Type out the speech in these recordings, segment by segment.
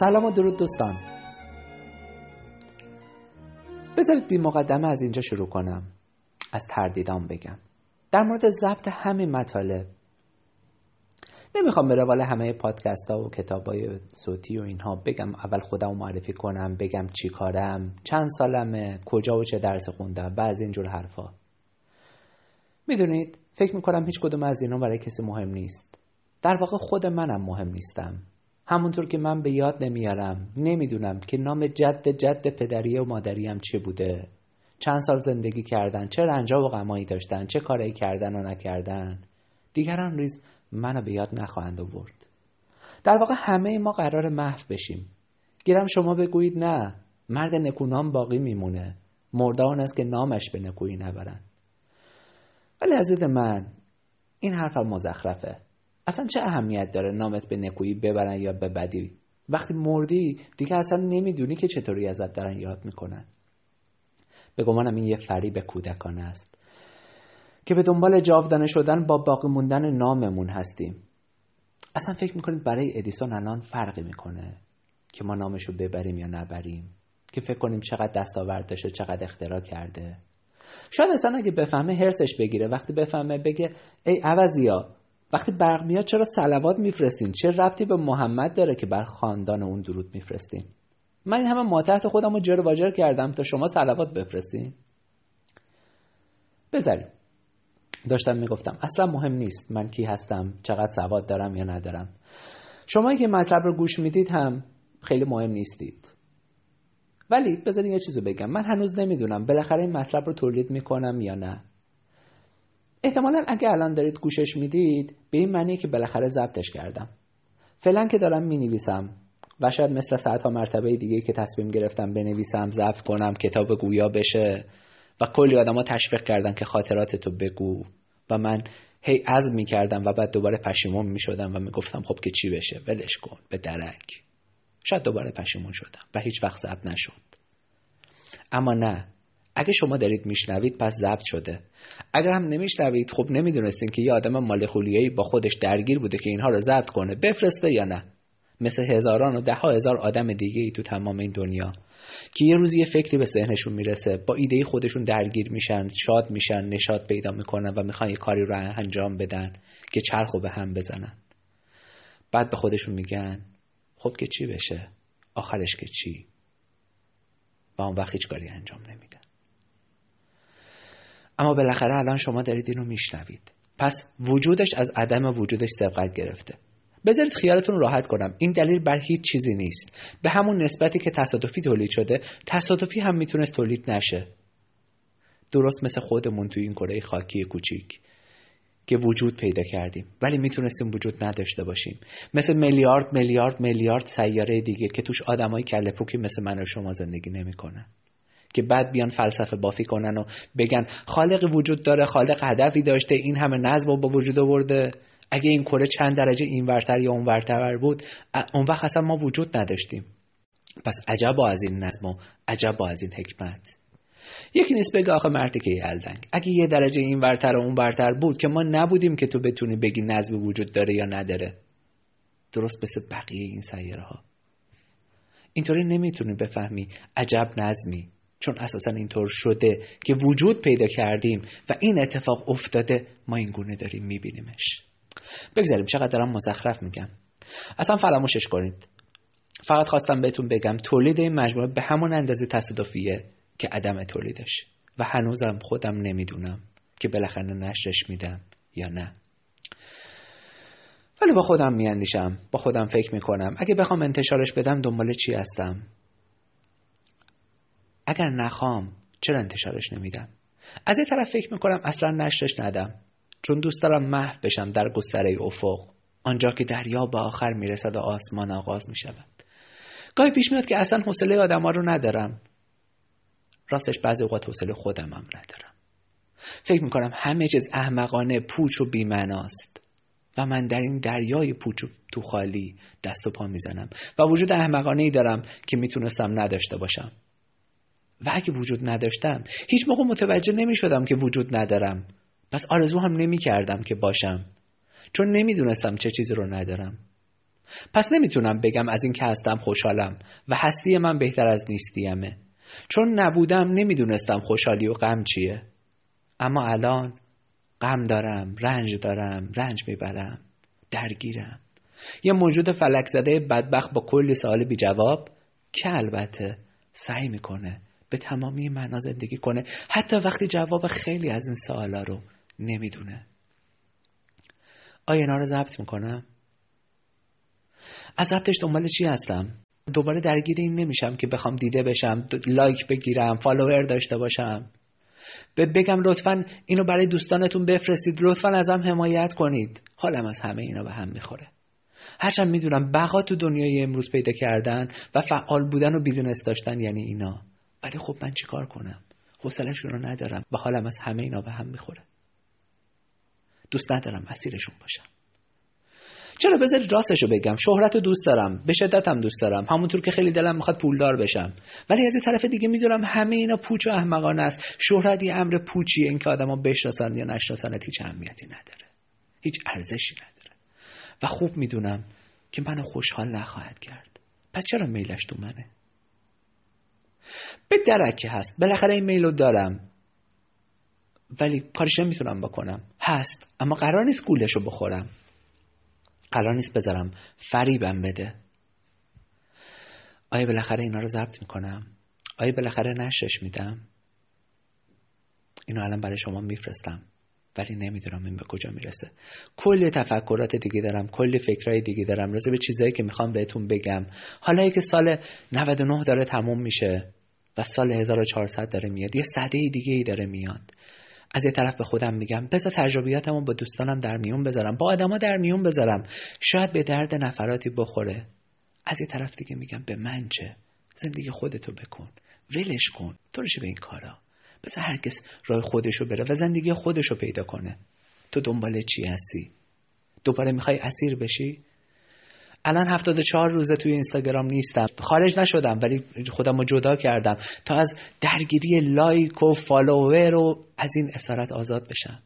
سلام و درود دوستان. بذارید بی مقدمه از اینجا شروع کنم. از تردیدام بگم. در مورد ضبط همین مطالب. نمی‌خوام به روال همه پادکست ها و کتاب های صوتی و اینها بگم. اول خودم معرفی کنم بگم چی کارم چند سالمه کجا و چه درس خوندم و از اینجور حرفا. می‌دونید فکر می‌کنم هیچ کدوم از اینا برای کسی مهم نیست. در واقع خود منم مهم نیستم. همونطور که من به یاد نمیارم نمی‌دونم که نام جد جد پدری و مادریم چه بوده. چند سال زندگی کردن چه رنجا و غمایی داشتن چه کارایی کردن و نکردن. دیگران ریز منو به یاد نخواهند آورد. در واقع همه ما قرار محو بشیم. گیرم شما بگویید نه مرد نکونام باقی میمونه. مرده آن است که نامش به نکویی نبرن ولی از من این حرف مزخرفه. اصلا چه اهمیت داره نامت به نکویی ببرن یا به بدی؟ وقتی مردی دیگه اصلا نمی‌دونی که چطوری ازت دارن یاد می‌کنن. به گمانم این یه فریب کودکانه است که به دنبال جاودانه شدن با باقی موندن ناممون هستیم. اصلا فکر می‌کنید برای ادیسون الان فرقی می‌کنه که ما نامشو ببریم یا نبریم؟ که فکر کنیم چقدر دستاورد داشته چقدر اختراع کرده؟ شاید اصلا اگه بفهمه هرسش بگیره. وقتی بفهمه بگه ای عوضیا وقتی برق میاد چرا سلوات میفرستین؟ چه ربطی به محمد داره که بر خاندان اون درود میفرستین؟ من این همه ماتحت خودم رو جر کردم تا شما سلوات بفرستین. بذاریم. داشتم می‌گفتم اصلا مهم نیست من کی هستم چقدر سواد دارم یا ندارم. شما که مطلب رو گوش می‌دید هم خیلی مهم نیستید. ولی بذارین یه چیزو بگم. من هنوز نمی‌دونم بالاخره این مطلب رو تولید می‌کنم یا نه. احتمالا اگه الان دارید گوشش می‌دید به این معنی که بالاخره ضبطش کردم. فعلا که دارم می‌نویسم. و شاید مثل ساعت مرتبه دیگه که تصمیم گرفتم بنویسم ضبط کنم کتاب گویا بشه. و کلی آدما تشویق کردن که خاطراتتو بگو. و من هی عزم می‌کردم و بعد دوباره پشیمون می‌شدم و می‌گفتم خب که چی بشه؟ ولش کن به درک. شاید دوباره پشیمون شدم و هیچ وقت ضبط نشد. اما نه. اگه شما دارید میشنوید پس ضبط شده. اگر هم نمیشنوید خب نمی‌دونستین که یه آدم مالخولیایی با خودش درگیر بوده که اینها رو ضبط کنه بفرسته یا نه. مثل هزاران و ده ها هزار آدم دیگه ای تو تمام این دنیا که یه روزی یه فکری به ذهنشون می‌رسه با ایده خودشون درگیر میشن شاد میشن نشاد پیدا می‌کنن و می‌خوان یه کاری رو انجام بدن که چرخ به هم بزنن. بعد به خودشون میگن خب که چی بشه؟ آخرش که چی؟ و اون وقت هیچ کاری انجام نمیدن. اما بالاخره الان شما دارید اینو میشنوید. پس وجودش از عدم وجودش سبقت گرفته. بذارید خیالتون راحت کنم. این دلیل بر هیچ چیزی نیست. به همون نسبتی که تصادفی تولید شده تصادفی هم می‌تونست تولید نشه. درست مثل خودمون توی این کره خاکی کوچیک که وجود پیدا کردیم. ولی می‌تونستیم وجود نداشته باشیم. مثل میلیارد میلیارد میلیارد سیاره دیگه که توش آدمای کله پوکی مثل من و شما زندگی نمی‌کنن. که بعد بیان فلسفه بافی کنن و بگن خالق وجود داره خالق هدفی داشته این همه نظم با وجود آورده. اگه این کره چند درجه این ورتر یا اون ورتر بود اون وقت اصلا ما وجود نداشتیم. پس عجب از این نظم و عجب از این حکمت. یکی نیست بگه آخه مردی که یلدنگ اگه یه درجه این ورتر و اون ورتر بود که ما نبودیم که تو بتونی بگی نظم وجود داره یا نداره. درست مثل بقیه این سیاره ها اینطوری نمی‌تونی بفهمی عجب نظمی. چون اساسا اینطور شده که وجود پیدا کردیم و این اتفاق افتاده ما این گونه داریم میبینیمش. بگذاریم چقدر دارم مزخرف میگم. اصلا فراموشش کنید. فقط خواستم بهتون بگم تولید این مجموعه به همون اندازه تصادفیه که عدم تولیدش. و هنوزم خودم نمی‌دونم که بالاخره نشرش میدم یا نه. ولی با خودم میاندیشم با خودم فکر می‌کنم. اگه بخوام انتشارش بدم دنبال چی هستم؟ اگر نخوام چرا انتشارش نمیدم؟ از این طرف فکر می‌کنم اصلا نشرش ندم. چون دوست دارم محو بشم در گستره افق. آنجا که دریا به آخر می‌رسد و آسمان آغاز می‌شود. گاهی پیش میاد که اصلا حوصله آدم ها رو ندارم. راستش بعضی اوقات حوصله خودم هم ندارم. فکر می‌کنم همه چیز احمقانه پوچ و بیمناست و من در این دریای پوچ و تو خالی دست و پا می‌زنم. و وجود احمقانه ای دارم که می‌تونستم نداشته باشم. و اگه وجود نداشتم هیچ موقع متوجه نمی شدم که وجود ندارم. پس آرزو هم نمی کردم که باشم چون نمی‌دونستم چه چیزی رو ندارم. پس نمی‌تونم بگم از این که هستم خوشحالم و هستی من بهتر از نیستیمه. چون نبودم نمی‌دونستم خوشحالی و غم چیه. اما الان غم دارم رنج دارم رنج می‌برم درگیرم. یه موجود فلک زده بدبخت با کلی سوال بی جواب که البته سعی می‌کنه به تمامی معنا زندگی کنه. حتی وقتی جواب خیلی از این سوالا رو نمی‌دونه. آیا اینا رو ضبط می‌کنم. از ضبطش دنبال چی هستم؟ دوباره درگیر این نمیشم که بخوام دیده بشم لایک بگیرم فالوور داشته باشم. بگم لطفا اینو برای دوستانتون بفرستید لطفا ازم حمایت کنید. حالم از همه اینا به هم می‌خوره. هرچند می‌دونم بقا تو دنیای امروز پیدا کردن و فعال بودن و بیزینس داشتن یعنی اینا. ولی خب من چیکار کنم؟ حوصلهشون رو ندارم و حالم از همه اینا به هم می‌خوره. دوست ندارم اسیرشون باشم. چرا بذارید راستشو بگم؟ شهرت رو دوست دارم. به شدتم دوست دارم. همونطور که خیلی دلم می‌خواد پولدار بشم. ولی از این طرف دیگه می‌دونم همه اینا پوچ و احمقانه است. شهرت یه امر پوچیه اینکه آدما بشناسن یا نشناسنت هیچ اهمیتی نداره. هیچ ارزشی نداره. و خوب می‌دونم که منو خوشحال نخواهد کرد. پس چرا میلش تو منه؟ به درکه هست. بالاخره این میلو دارم. ولی کارش نمی‌تونم بکنم. هست. اما قرار نیست گولشو بخورم. قرار نیست بذارم فریبم بده. آیا بالاخره اینا رو ضبط می‌کنم؟ آیا بالاخره نشش میدم؟ اینو الان برای شما میفرستم. ولی نمی‌دونم این به کجا می‌رسه. کلی تفکرات دیگه دارم کلی فکرهای دیگه دارم راجع به چیزایی که می‌خوام بهتون بگم. حالا که سال 99 داره تموم میشه و سال 1400 داره میاد یه صده دیگه ای داره میاد. از یه طرف به خودم میگم بذار تجربیاتمو با دوستانم در میون بذارم با آدما در میون بذارم. شاید به درد نفراتی بخوره. از یه طرف دیگه میگم به من چه؟ زندگی خودتو بکن ولش کن. تو به این کارا؟ بذار هرکس راه خودشو بره و زندگی خودشو پیدا کنه. تو دنبال چی هستی؟ دوباره می‌خوای اسیر بشی؟ الان 74 روزه توی اینستاگرام نیستم. خارج نشدم ولی خودم رو جدا کردم تا از درگیری لایک و فالوور و از این اسارت آزاد بشم.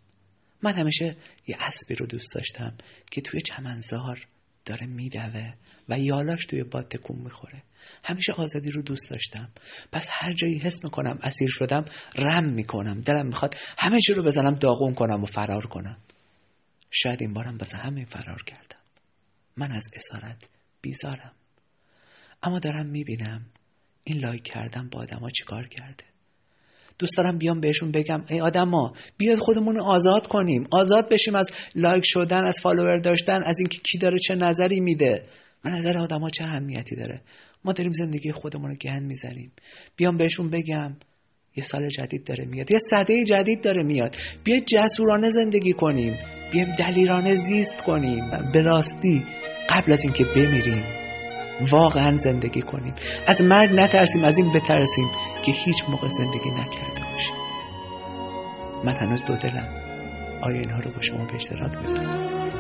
من همیشه یه اسبی رو دوست داشتم که توی چمنزار داره میدوه و یالاش توی باد تکون می‌خوره. همیشه آزادی رو دوست داشتم. پس هر جایی حس می‌کنم اسیر شدم رم می‌کنم. دلم می‌خواد همه چی رو بزنم داغون کنم و فرار کنم. شاید این بارم واسه همین فرار کردم. من از اسارت بیزارم. اما دارم می‌بینم این لایک کردن با آدما چیکار کرده. دوست دارم بیام بهشون بگم ای آدما بیاید خودمون رو آزاد کنیم آزاد بشیم از لایک شدن از فالوور داشتن از اینکه کی داره چه نظری میده. من نظر آدما چه اهمیتی داره؟ ما داریم زندگی خودمون رو گند می‌زنیم. بیام بهشون بگم یه سال جدید داره میاد یه صده جدید داره میاد. بیا جسورانه زندگی کنیم بیایم دلیرانه زیست کنیم. به راستی قبل از اینکه بمیریم. واقعا زندگی کنیم. از مرگ نترسیم از این بترسیم که هیچ موقع زندگی نکرده باشیم. من هنوز دو دلم آیا اینها رو با شما به اشتراک بزنم